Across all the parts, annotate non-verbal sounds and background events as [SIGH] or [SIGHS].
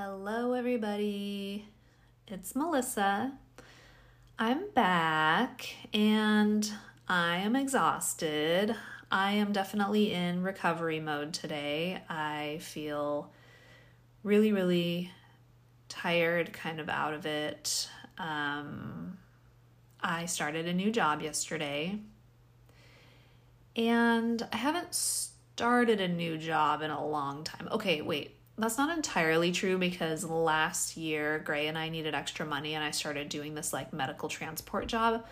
Hello, everybody. It's Melissa. I'm back and I am exhausted. I am definitely in recovery mode today. I feel really, really tired, kind of out of it. Um, I started a new job yesterday and I haven't started a new job in a long time. Okay, wait that's not entirely true because last year Gray and I needed extra money and I started doing this like medical transport job.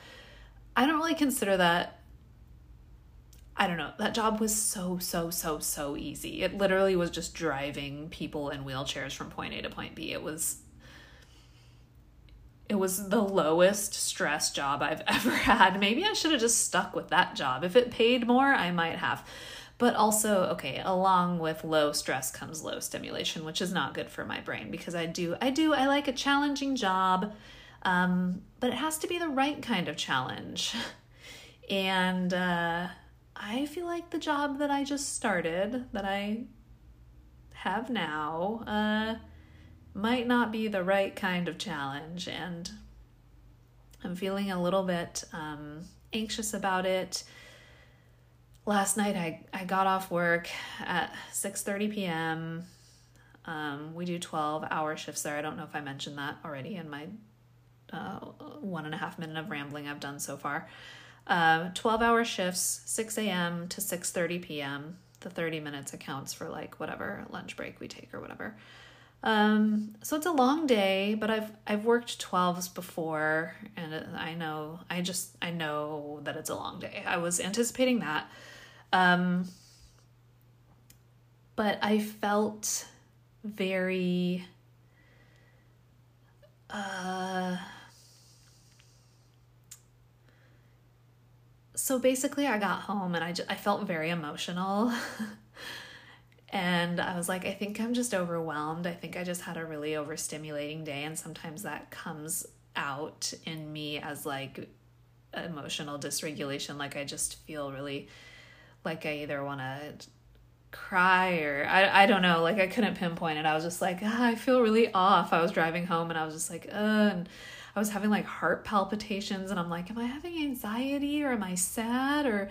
I don't really consider that I don't know. That job was so so so so easy. It literally was just driving people in wheelchairs from point A to point B. It was it was the lowest stress job I've [LAUGHS] ever had. Maybe I should have just stuck with that job. If it paid more, I might have but also okay along with low stress comes low stimulation which is not good for my brain because i do i do i like a challenging job um, but it has to be the right kind of challenge. [LAUGHS] And uh, i feel like the job that i just started that i have now uh, might not be the right kind of challenge. And i'm feeling a little bit um, anxious about it last night I, I got off work at 6.30 p.m um, we do 12 hour shifts there. I don't know if i mentioned that already in my uh, one and a half minute of rambling i've done so far. Uh, 12 hour shifts 6 a.m to 6.30 p.m the 30 minutes accounts for like whatever lunch break we take or whatever. Um, so it's a long day, but I've I've worked 12s before and I know I just I know that it's a long day. I was anticipating that. Um, but I felt very uh, so basically I got home and I just, I felt very emotional. [LAUGHS] and I was like I think I'm just overwhelmed. I think I just had a really overstimulating day and sometimes that comes out in me as like emotional dysregulation like I just feel really like I either want to cry or I, I don't know like I couldn't pinpoint it. I was just like ah, I feel really off. I was driving home and I was just like uh and I was having like heart palpitations and I'm like am I having anxiety or am I sad or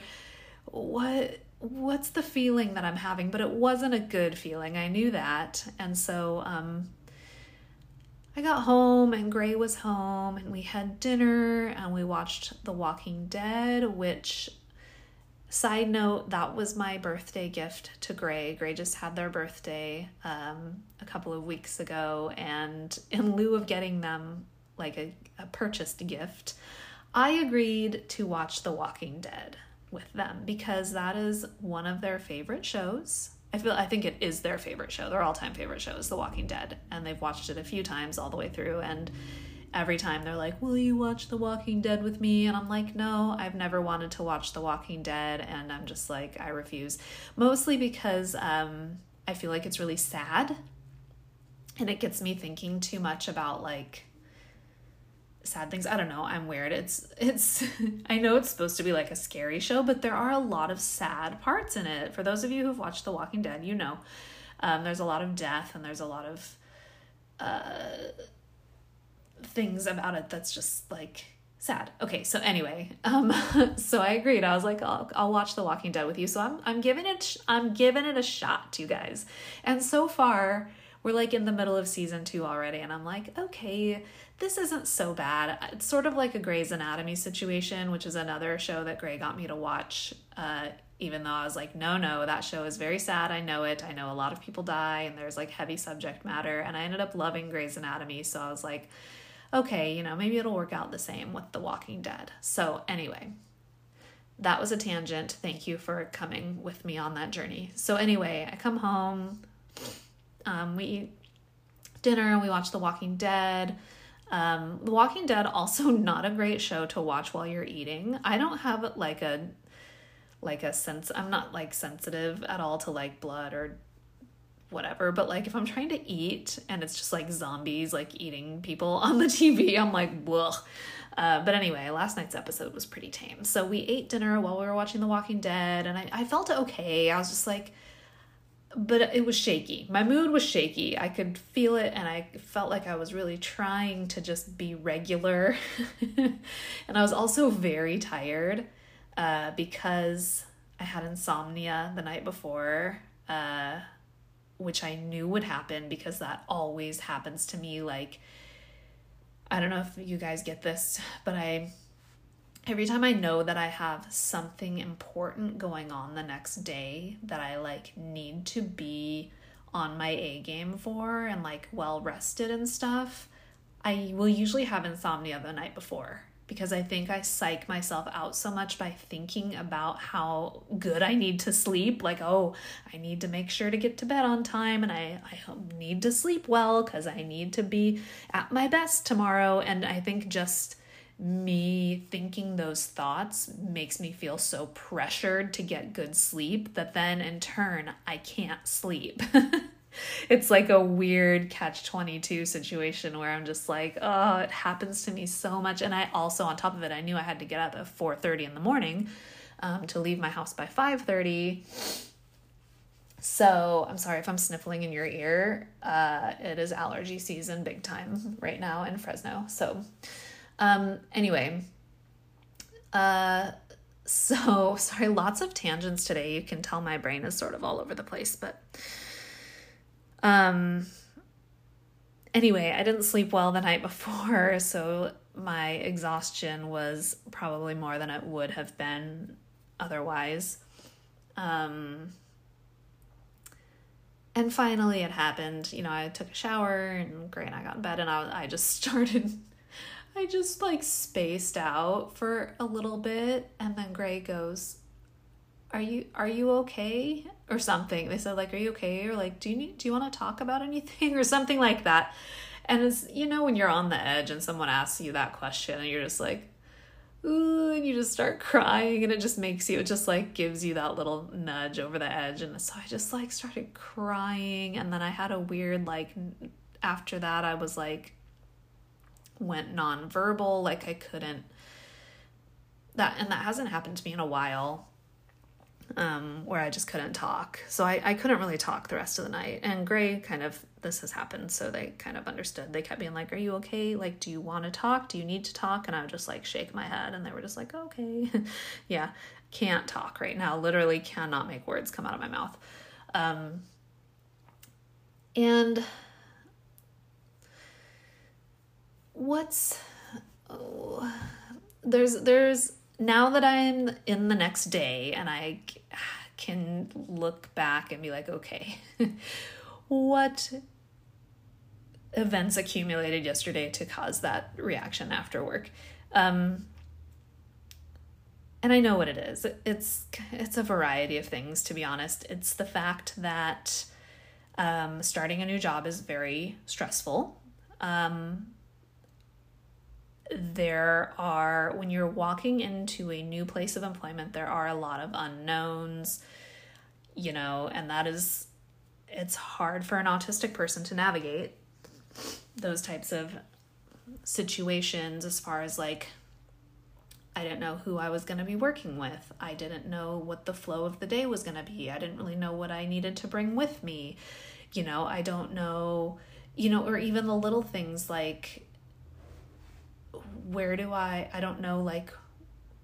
what what's the feeling that I'm having? But it wasn't a good feeling. I knew that. And so um I got home and Gray was home and we had dinner and we watched The Walking Dead which Side note, that was my birthday gift to Gray. Gray just had their birthday um, a couple of weeks ago, and in lieu of getting them like a, a purchased gift, I agreed to watch The Walking Dead with them because that is one of their favorite shows. I feel I think it is their favorite show. Their all-time favorite show is The Walking Dead, and they've watched it a few times all the way through and every time they're like, Will you watch The Walking Dead with me? And I'm like, No, I've never wanted to watch The Walking Dead. And I'm just like, I refuse. Mostly because um, I feel like it's really sad. And it gets me thinking too much about like sad things. I don't know. I'm weird. It's, it's, [LAUGHS] I know it's supposed to be like a scary show, but there are a lot of sad parts in it. For those of you who've watched The Walking Dead, you know, um, there's a lot of death and there's a lot of, uh, things about it that's just like sad. Okay, so anyway, um, [LAUGHS] so I agreed. I was like, I'll, I'll watch The Walking Dead with you. So I'm I'm giving it I'm giving it a shot, you guys. And so far, we're like in the middle of season two already, and I'm like, okay, this isn't so bad. It's sort of like a Grey's Anatomy situation, which is another show that Gray got me to watch. Uh, even though I was like, no, no, that show is very sad. I know it. I know a lot of people die, and there's like heavy subject matter. And I ended up loving Grey's Anatomy, so I was like okay, you know, maybe it'll work out the same with The Walking Dead. So, anyway, that was a tangent. Thank you for coming with me on that journey. So, anyway, I come home, um, we eat dinner, and we watch The Walking Dead. Um, the Walking Dead also [LAUGHS] not a great show to watch while you're eating. I don't have like a like a sense I'm not like sensitive at all to like blood or whatever. But like if I'm trying to eat and it's just like zombies like eating people [LAUGHS] on the TV, I'm like, whoa. Uh, but anyway, last night's episode was pretty tame. So we ate dinner while we were watching The Walking Dead, and I, I felt okay. I was just like, but it was shaky. My mood was shaky. I could feel it, and I felt like I was really trying to just be regular. [LAUGHS] and I was also very tired uh, because I had insomnia the night before, uh, which I knew would happen because that always happens to me. Like, I don't know if you guys get this, but I every time I know that I have something important going on the next day that I like need to be on my A game for and like well rested and stuff, I will usually have insomnia the night before because I think I psych myself out so much by thinking about how good I need to sleep. Like, oh, I need to make sure to get to bed on time and I, I need to sleep well because I need to be at my best tomorrow. And I think just me thinking those thoughts makes me feel so pressured to get good sleep that then in turn I can't sleep. [LAUGHS] it's like a weird catch 22 situation where I'm just like, oh, it happens to me so much and I also on top of it I knew I had to get up at 4:30 in the morning um, to leave my house by 5:30. So, I'm sorry if I'm sniffling in your ear. Uh, it is allergy season big time right now in Fresno. So, um, anyway, uh, so [LAUGHS] sorry, lots of tangents today. You can tell my brain is sort of all over the place, but um, anyway, I didn't sleep well the night before, [LAUGHS] so my exhaustion was probably more than it would have been otherwise. Um, and finally, it happened. You know, I took a shower and Gray and I got in bed and I, I just [LAUGHS] started I just like spaced out for a little bit and then Gray goes, "Are you are you okay?" or something. They said like, "Are you okay?" or like, "Do you need do you want to talk about anything?" [LAUGHS] or something like that. And it's you know when you're on the edge and someone asks you that question and you're just like, ooh, and you just start [LAUGHS] crying and it just makes you, it just like gives you that little nudge over the edge. And so I just like started crying. And then I had a weird, like, after that, I was like, went nonverbal, like I couldn't that and that hasn't happened to me in a while. Um, where I just couldn't talk. So I, I couldn't really talk the rest of the night. And Gray kind of this has happened, so they kind of understood. They kept being like, Are you okay? Like, do you want to talk? Do you need to talk? And I would just like shake my head and they were just like, Okay. [LAUGHS] yeah, can't talk right now. Literally cannot make words come out of my mouth. Um and what's oh, there's there's now that I'm in the next day and I [SIGHS] can look back and be like, okay, [LAUGHS] what events accumulated yesterday to cause that reaction after work? Um, and I know what it is. It's it's a variety of things. To be honest, it's the fact that um, starting a new job is very stressful. Um, there are when you're walking into a new place of employment there are a lot of unknowns you know and that is it's hard for an autistic person to navigate those types of situations as far as like I didn't know who I was going to be working with. I didn't know what the flow of the day was going to be. I didn't really know what I needed to bring with me. You know, I don't know, you know, or even the little things like where do I I don't know like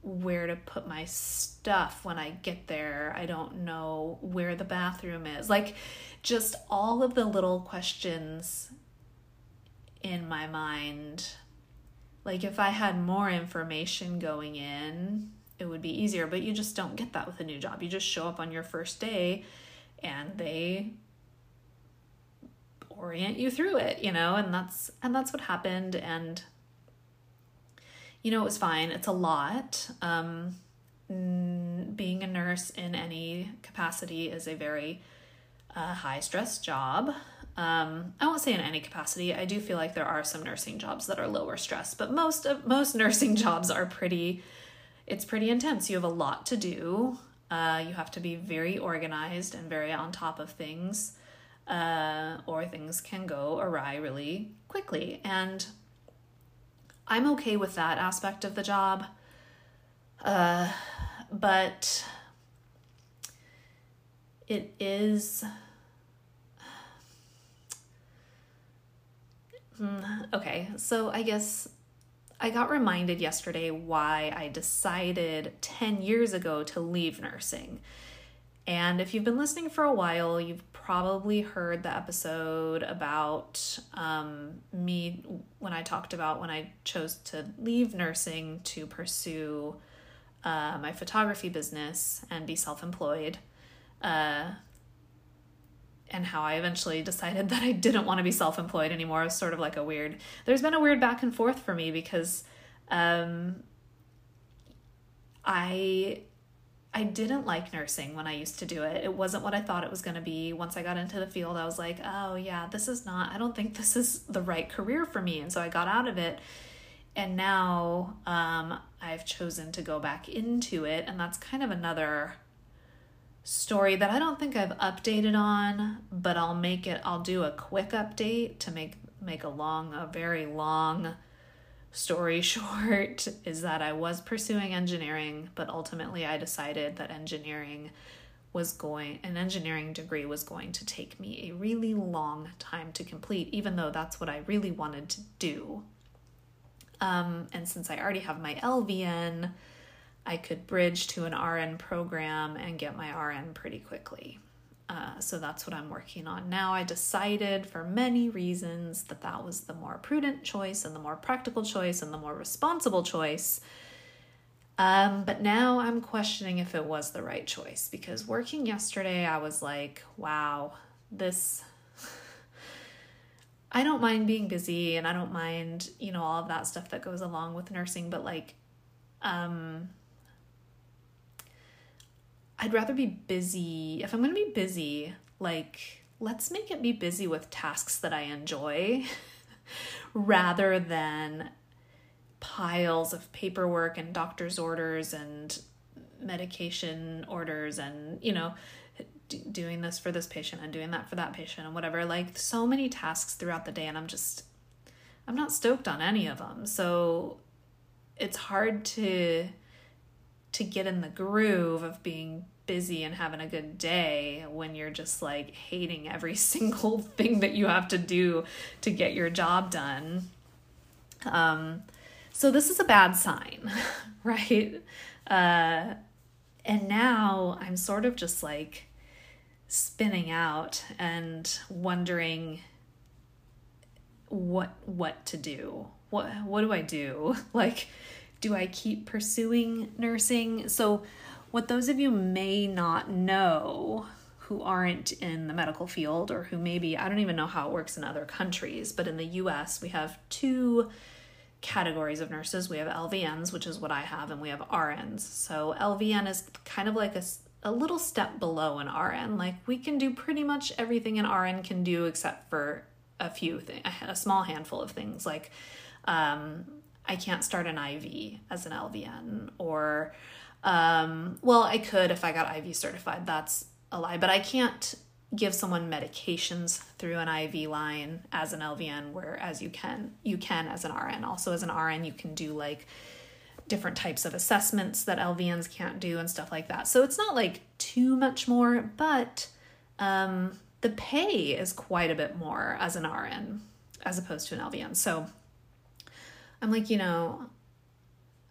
where to put my stuff when I get there. I don't know where the bathroom is. Like just all of the little questions in my mind. Like if I had more information going in, it would be easier, but you just don't get that with a new job. You just show up on your first day and they orient you through it, you know, and that's and that's what happened and you know, it was fine. It's a lot. Um, being a nurse in any capacity is a very uh, high stress job. Um, I won't say in any capacity. I do feel like there are some nursing jobs that are lower stress, but most of most [LAUGHS] nursing jobs are pretty. It's pretty intense. You have a lot to do. Uh, you have to be very organized and very on top of things, uh, or things can go awry really quickly. And I'm okay with that aspect of the job. Uh, but it is. Hmm, okay, so I guess I got reminded yesterday why I decided 10 years ago to leave nursing. And if you've been listening for a while, you've probably heard the episode about um, me when I talked about when I chose to leave nursing to pursue uh, my photography business and be self employed. Uh, and how I eventually decided [LAUGHS] that I didn't want to be self employed anymore. It was sort of like a weird, there's been a weird back and forth for me because um, I I didn't like nursing when I used to do it. It wasn't what I thought it was going to be. Once I got into the field, I was like, oh, yeah, this is not, I don't think this is the right career for me. And so I got out of it. And now um, I've chosen to go back into it. And that's kind of another story that I don't think I've updated on, but I'll make it, I'll do a quick update to make make a long, a very long story [LAUGHS] short is that I was pursuing engineering, but ultimately I decided that engineering was going an engineering degree was going to take me a really long time to complete, even though that's what I really wanted to do. Um, and since I already have my LVN, I could bridge to an RN program and get my RN pretty quickly. Uh, so that's what I'm working on now. I decided for many reasons that that was the more prudent choice and the more practical choice and the more responsible choice. Um, but now I'm questioning if it was the right choice because working yesterday, I was like, wow, this. [LAUGHS] I don't mind being busy and I don't mind, you know, all of that stuff that goes along with nursing, but like, um, I'd rather be busy. If I'm going to be busy, like, let's make it be busy with tasks that I enjoy [LAUGHS] rather than piles of paperwork and doctor's orders and medication orders and, you know, doing this for this patient and doing that for that patient and whatever. Like, so many tasks throughout the day, and I'm just, I'm not stoked on any of them. So it's hard to to get in the groove of being busy and having a good day when you're just like hating every [LAUGHS] single thing that you have to do to get your job done. Um, so this is a bad sign, [LAUGHS] right? Uh, and now I'm sort of just like spinning out and wondering what what to do. What what do I do? [LAUGHS] Like do I keep pursuing nursing? So, what those of you may not know who aren't in the medical field or who maybe, I don't even know how it works in other countries, but in the US, we have two categories of nurses. We have LVNs, which is what I have, and we have RNs. So, LVN is kind of like a, a little step below an RN. Like, we can do pretty much everything an RN can do except for a few things, a small handful of things like um, I can't start an IV as an LVN or um, well, I could if I got IV certified. That's a lie, but I can't give someone medications through an IV line as an LVN whereas you can you can as an RN. Also as an RN you can do like different types of assessments that LVNs can't do and stuff like that. So it's not like too much more, but um, the pay is quite a bit more as an RN as opposed to an LVN. So I'm like, you know,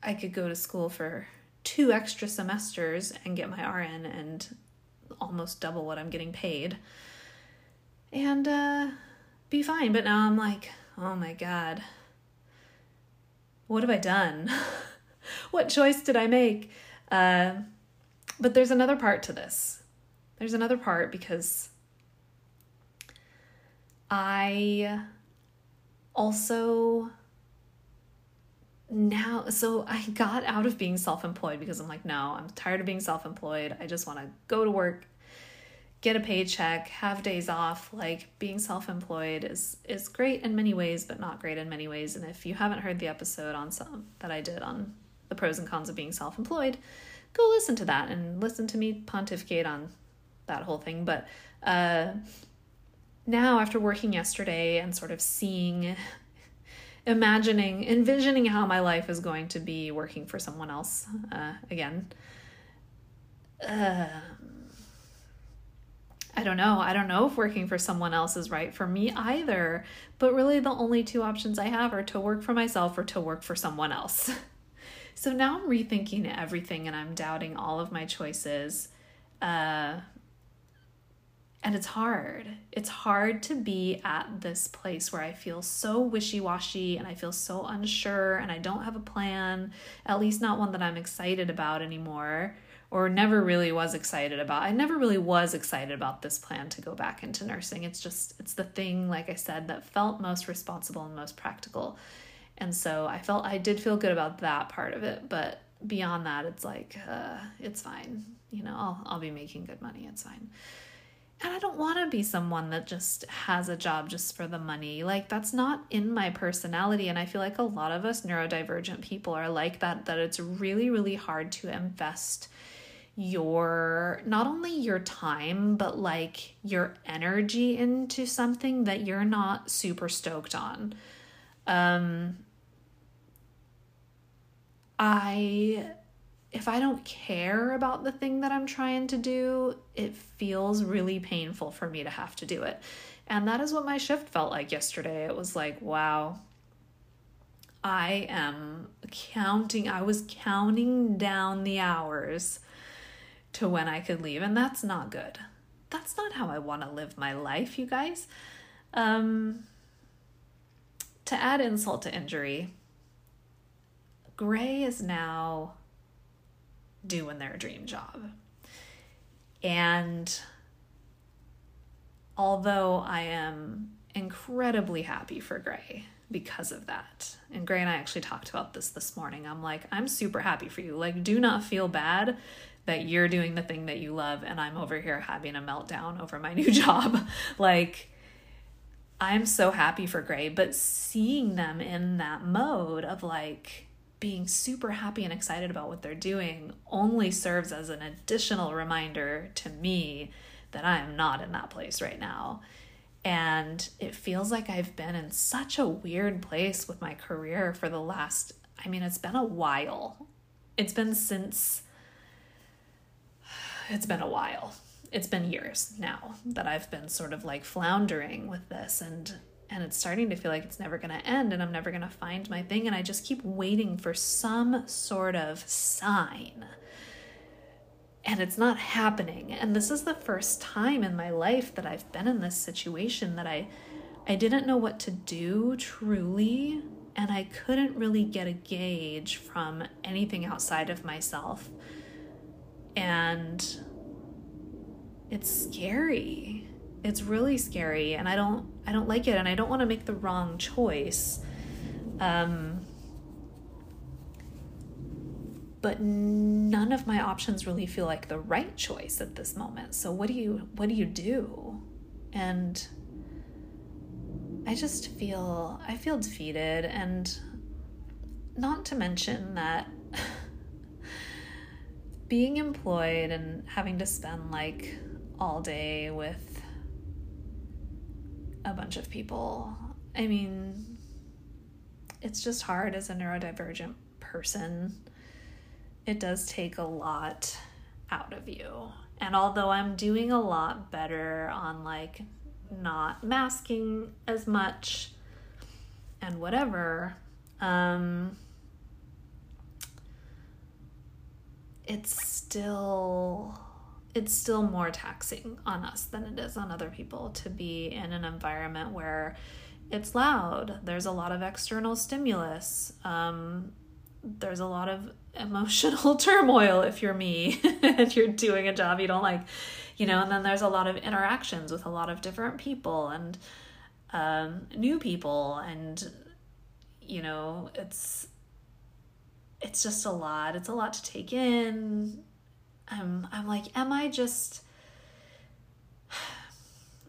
I could go to school for two extra semesters and get my RN and almost double what I'm getting paid and uh, be fine. But now I'm like, oh my God, what have I done? [LAUGHS] what choice did I make? Uh, but there's another part to this. There's another part because I also now so i got out of being self-employed because i'm like no i'm tired of being self-employed. I just want to go to work get a paycheck have days off. Like being self-employed is is great in many ways but not great in many ways. And if you haven't heard the episode on some that i did on the pros and cons of being self-employed go listen to that and listen to me pontificate on that whole thing. But uh now after working yesterday and sort of seeing imagining, envisioning how my life is going to be working for someone else uh, again. Uh, I don't know. I don't know if working for someone else is right for me either. But really, the only two options I have are to work for myself or to work for someone else. [LAUGHS] so now I'm rethinking everything and I'm doubting all of my choices. Uh, and it's hard. It's hard to be at this place where I feel so wishy washy and I feel so unsure and I don't have a plan, at least not one that I'm excited about anymore or never really was excited about. I never really was excited about this plan to go back into nursing. It's just, it's the thing, like I said, that felt most responsible and most practical. And so I felt, I did feel good about that part of it. But beyond that, it's like, uh, it's fine. You know, I'll, I'll be making good money. It's fine. And I don't want to be someone that just has a job just for the money. Like, that's not in my personality. And I feel like a lot of us neurodivergent people are like that, that it's really, really hard to invest your not only your time but like your energy into something that you're not super stoked on um i if i don't care about the thing that i'm trying to do it feels really painful for me to have to do it and that is what my shift felt like yesterday it was like wow i am counting i was counting down the hours to when I could leave, and that's not good. That's not how I want to live my life, you guys. Um, to add insult to injury, Gray is now doing their dream job. And although I am incredibly happy for Gray because of that, and Gray and I actually talked about this this morning, I'm like, I'm super happy for you. Like, do not feel bad that you're doing the thing that you love and I'm over here having a meltdown over my new [LAUGHS] job. like, I'm so happy for Gray, but seeing them in that mode of like being super happy and excited about what they're doing only serves as an additional reminder to me that I am not in that place right now. And it feels like I've been in such a weird place with my career for the last, I mean, it's been a while. It's been since it's been a while. It's been years now that I've been sort of like floundering with this and and it's starting to feel like it's never going to end and I'm never going to find my thing and I just keep waiting for some sort of sign. And it's not happening. And this is the first time in my life that I've been in this situation that I I didn't know what to do truly and I couldn't really get a gauge from anything outside of myself and it's scary it's really scary and i don't i don't like it and i don't want to make the wrong choice. Um but none of my options really feel like the right choice at this moment. So what do you what do you do? And i just feel i feel defeated and not to mention that [LAUGHS] being employed and having to spend like all day with a bunch of people, I mean, it's just hard as a neurodivergent person. It does take a lot out of you. And although I'm doing a lot better on like not masking as much and whatever, um, it's still it's still more taxing on us than it is on other people to be in an environment where it's loud there's a lot of external stimulus um, there's a lot of emotional [LAUGHS] turmoil if you're me [LAUGHS] and you're doing a job you don't like you know and then there's a lot of interactions with a lot of different people and um, new people and you know it's it's just a lot. It's a lot to take in. I'm I'm like, am I just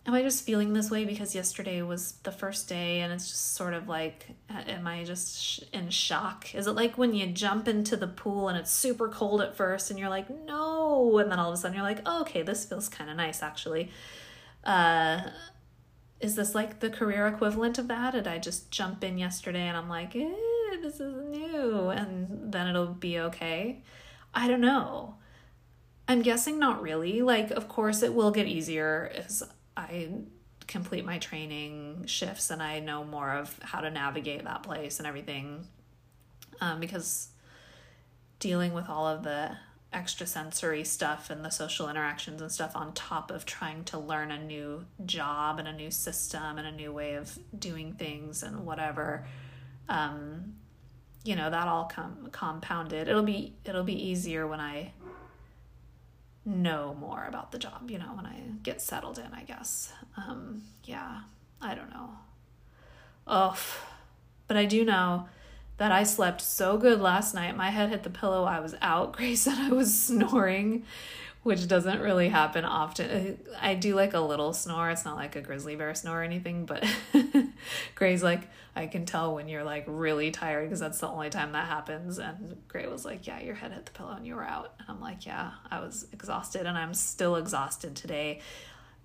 am I just feeling this way because yesterday was the first day and it's just sort of like am I just in shock? Is it like when you jump into the pool and it's super cold at first and you're like, "No." And then all of a sudden you're like, oh, "Okay, this feels kind of nice actually." Uh is this like the career equivalent of that? Did I just jump in yesterday and I'm like, eh, this is new and then it'll be okay. I don't know. I'm guessing not really. Like, of course, it will get easier as I complete my training shifts and I know more of how to navigate that place and everything. Um, because dealing with all of the extrasensory stuff and the social interactions and stuff on top of trying to learn a new job and a new system and a new way of doing things and whatever um, you know that all com- compounded it'll be it'll be easier when i know more about the job you know when i get settled in i guess um, yeah i don't know Ugh. but i do know that I slept so good last night. My head hit the pillow. I was out. [LAUGHS] Gray said I was snoring, which doesn't really happen often. I do like a little snore. It's not like a grizzly bear snore or anything, but [LAUGHS] Gray's like, I can tell when you're like really tired because that's the only time that happens. And Gray was like, Yeah, your head hit the pillow and you were out. And I'm like, Yeah, I was exhausted and I'm still exhausted today.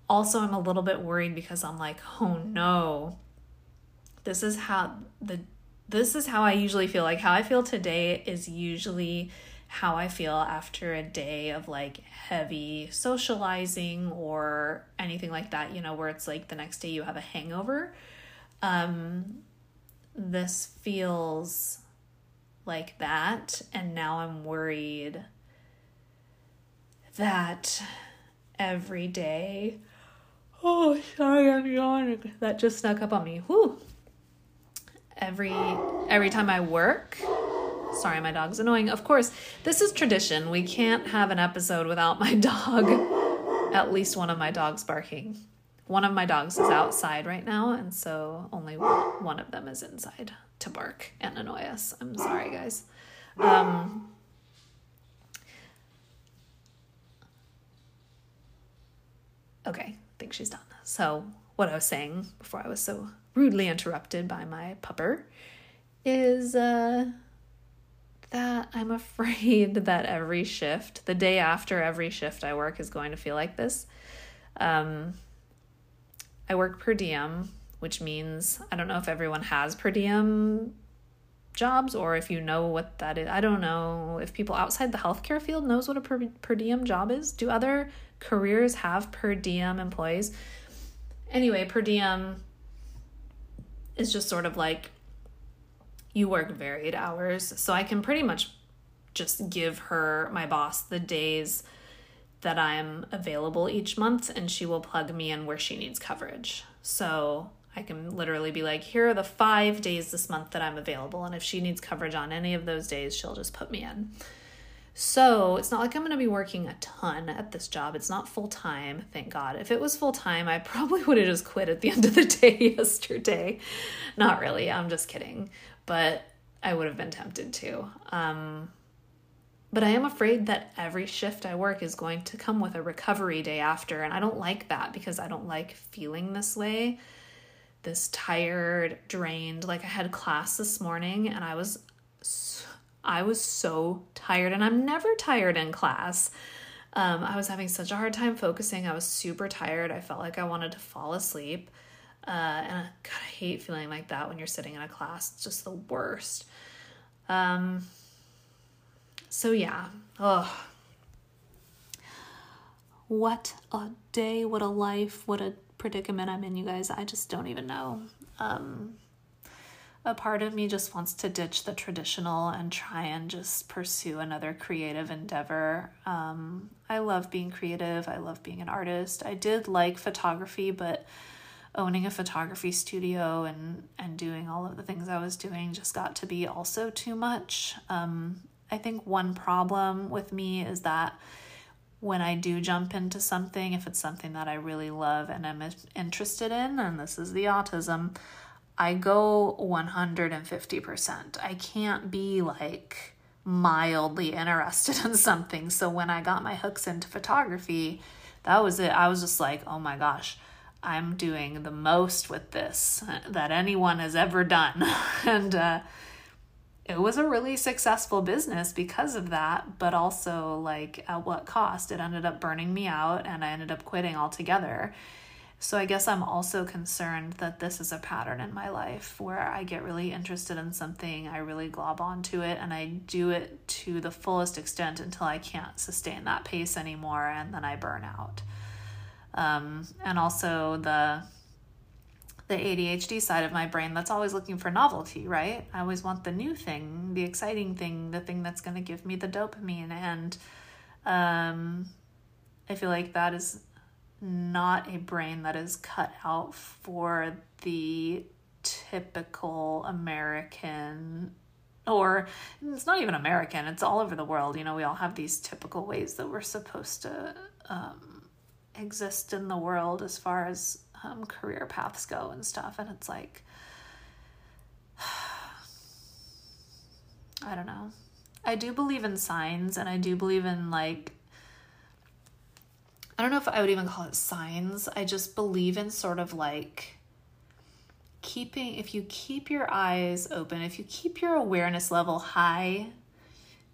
Also, I'm a little bit worried because I'm like, Oh no, this is how the this is how I usually feel. Like how I feel today is usually how I feel after a day of like heavy socializing or anything like that, you know, where it's like the next day you have a hangover. Um this feels like that and now I'm worried that every day oh sorry I'm yawning that just snuck up on me. Whew every every time I work. Sorry, my dog's annoying. Of course, this is tradition. We can't have an episode without my dog, at least one of my dogs barking. One of my dogs is outside right now, and so only one of them is inside to bark and annoy us. I'm sorry, guys. Um, okay, I think she's done. So, what I was saying before I was so rudely interrupted by my pupper is uh, that I'm [LAUGHS] afraid that every shift, the day after every shift I work, is going to feel like this. Um, I work per diem, which means I don't know if everyone has per diem jobs or if you know what that is. I don't know if people outside the healthcare field knows what a per, per diem job is. Do other careers have per diem employees? Anyway, per diem is just sort of like you work varied hours. So I can pretty much just give her, my boss, the days that I'm available each month and she will plug me in where she needs coverage. So I can literally be like, here are the five days this month that I'm available. And if she needs coverage on any of those days, she'll just put me in. So it's not like I'm going to be working a ton at this job. It's not full time, thank God. If it was full time, I probably [LAUGHS] would have just quit at the end of the day [LAUGHS] yesterday. Not really, I'm just kidding. But I would have been tempted to. Um, but I am afraid that every shift I work is going to come with a recovery day after. And I don't like that because I don't like feeling this way this tired, drained. Like I had class this morning and I was I was so tired, and I'm never tired in class. Um, I was having such a hard time focusing. I was super tired. I felt like I wanted to fall asleep. Uh, and God, I hate feeling like that when you're sitting in a class. It's just the worst. Um, so, yeah. Ugh. What a day, what a life, what a predicament I'm in, you guys. I just don't even know. Um, a part of me just wants to ditch the traditional and try and just pursue another creative endeavor. Um, I love being creative, I love being an artist. I did like photography, but owning a photography studio and and doing all of the things I was doing just got to be also too much. Um, I think one problem with me is that when I do jump into something, if it's something that I really love and I'm interested in, and this is the autism, I go 150%. I can't be like mildly interested [LAUGHS] in something. So when I got my hooks into photography, that was it. I was just like, oh my gosh, I'm doing the most with this that anyone has ever done. [LAUGHS] and uh, it was a really successful business because of that, but also like at what cost? It ended up burning me out and I ended up quitting altogether. So I guess I'm also concerned that this is a pattern in my life where I get really interested in something, I really glob onto it, and I do it to the fullest extent until I can't sustain that pace anymore, and then I burn out. Um, and also the the ADHD side of my brain that's always looking for novelty, right? I always want the new thing, the exciting thing, the thing that's going to give me the dopamine. And um, I feel like that is not a brain that is cut out for the typical American or it's not even American, it's all over the world. You know, we all have these typical ways that we're supposed to um, exist in the world as far as um, career paths go and stuff. And it's like, [SIGHS] I don't know. I do believe in signs and I do believe in like I don't know if I would even call it signs. I just believe in sort of like keeping, if you keep your eyes open, if you keep your awareness level high,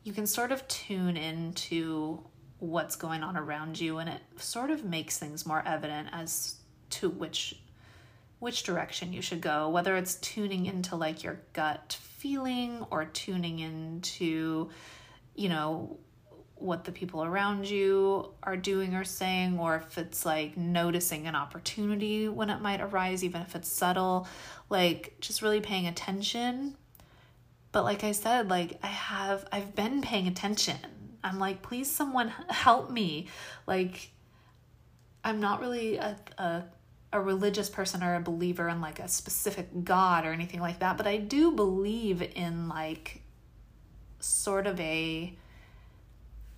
you can sort of tune into what's going on around you and it sort of makes things more evident as to which which direction you should go whether it's tuning into like your gut feeling or tuning into you know what the people around you are doing or saying, or if it's like noticing an opportunity when it might arise, even if it's subtle, like just really paying attention. But like I said, like I have, I've been paying attention. I'm like, please, someone help me. Like, I'm not really a, a a religious person or a believer in like a specific god or anything like that, but I do believe in like sort of a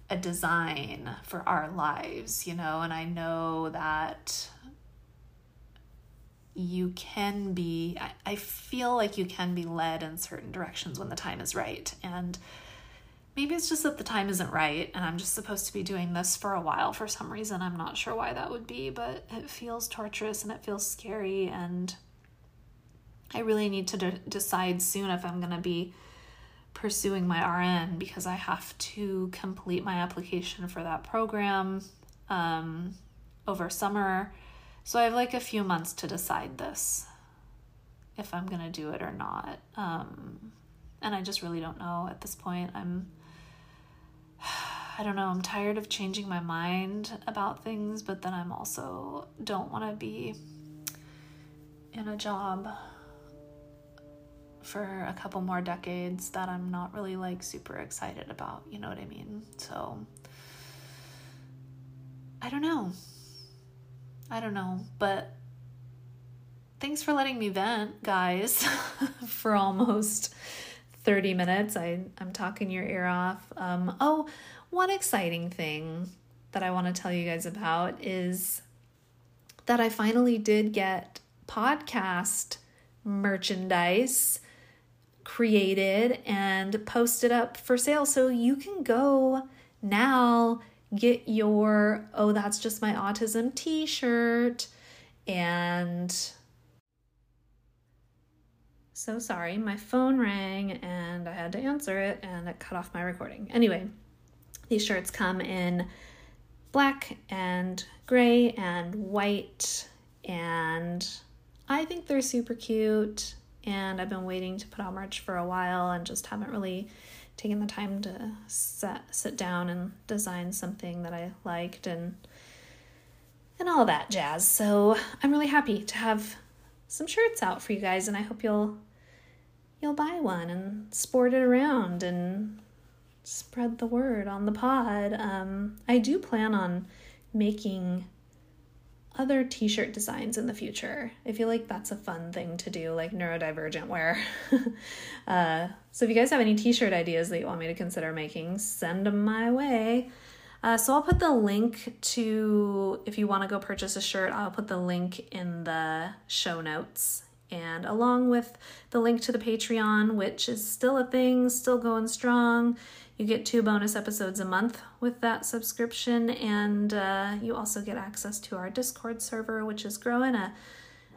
a design for our lives, you know, and I know that you can be, I, I feel like you can be led in certain directions when the time is right. And maybe it's just that the time isn't right and I'm just supposed to be doing this for a while for some reason. I'm not sure why that would be, but it feels torturous and it feels scary. And I really need to de- decide soon if I'm going to be pursuing my RN because I have to complete my application for that program um, over summer. So I have like a few months to decide this if I'm going to do it or not. Um, and I just really don't know at this point. I'm [SIGHS] I don't know, I'm tired of changing my mind about things, but then I'm also don't want to be in a job for a couple more decades that I'm not really like super excited about, you know what I mean? So I don't know. I don't know, but thanks for letting me vent, guys, [LAUGHS] for almost 30 minutes. I, I'm talking your ear off. Um, oh, one exciting thing that I want to tell you guys about is that I finally did get podcast merchandise created and posted up for sale. So you can go now get your Oh, That's Just My Autism t shirt. And so sorry, my phone rang and I had to answer it and it cut off my recording. Anyway, these shirts come in black and gray and white, and I think they're super cute and I've been waiting to put out merch for a while and just haven't really taken the time to set, sit down and design something that I liked and and all that jazz. So I'm really happy to have some shirts out for you guys and I hope you'll you'll buy one and sport it around and spread the word on the pod. Um, I do plan on making other t-shirt designs in the future. I feel like that's a fun thing to do, like neurodivergent wear. [LAUGHS] uh, so if you guys have any t-shirt ideas that you want me to consider making, send them my way. Uh, so I'll put the link to if you want to go purchase a shirt. I'll put the link in the show notes, and along with the link to the Patreon, which is still a thing, still going strong. You get two bonus episodes a month with that subscription, and uh, you also get access to our Discord server, which is growing a,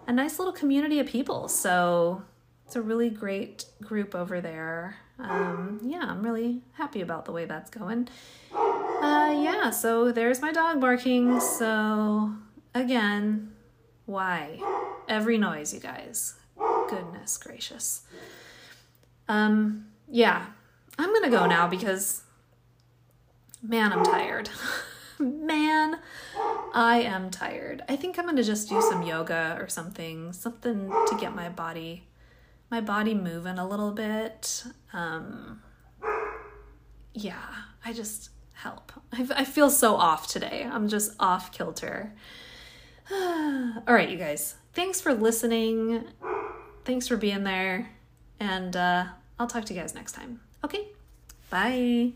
a nice little community of people. So it's a really great group over there. Um, yeah, I'm really happy about the way that's going. Uh, yeah, so there's my dog barking. So again, Why? Every noise, you guys. Goodness gracious. Um, yeah. I'm gonna go now because man, I'm tired. [LAUGHS] man, I am tired. I think I'm gonna just do some yoga or something, something to get my body my body moving a little bit. Um, yeah, I just help. I, I feel so off today. I'm just off kilter. [SIGHS] All right, you guys. Thanks for listening. Thanks for being there. And uh, I'll talk to you guys next time. Okay, bye.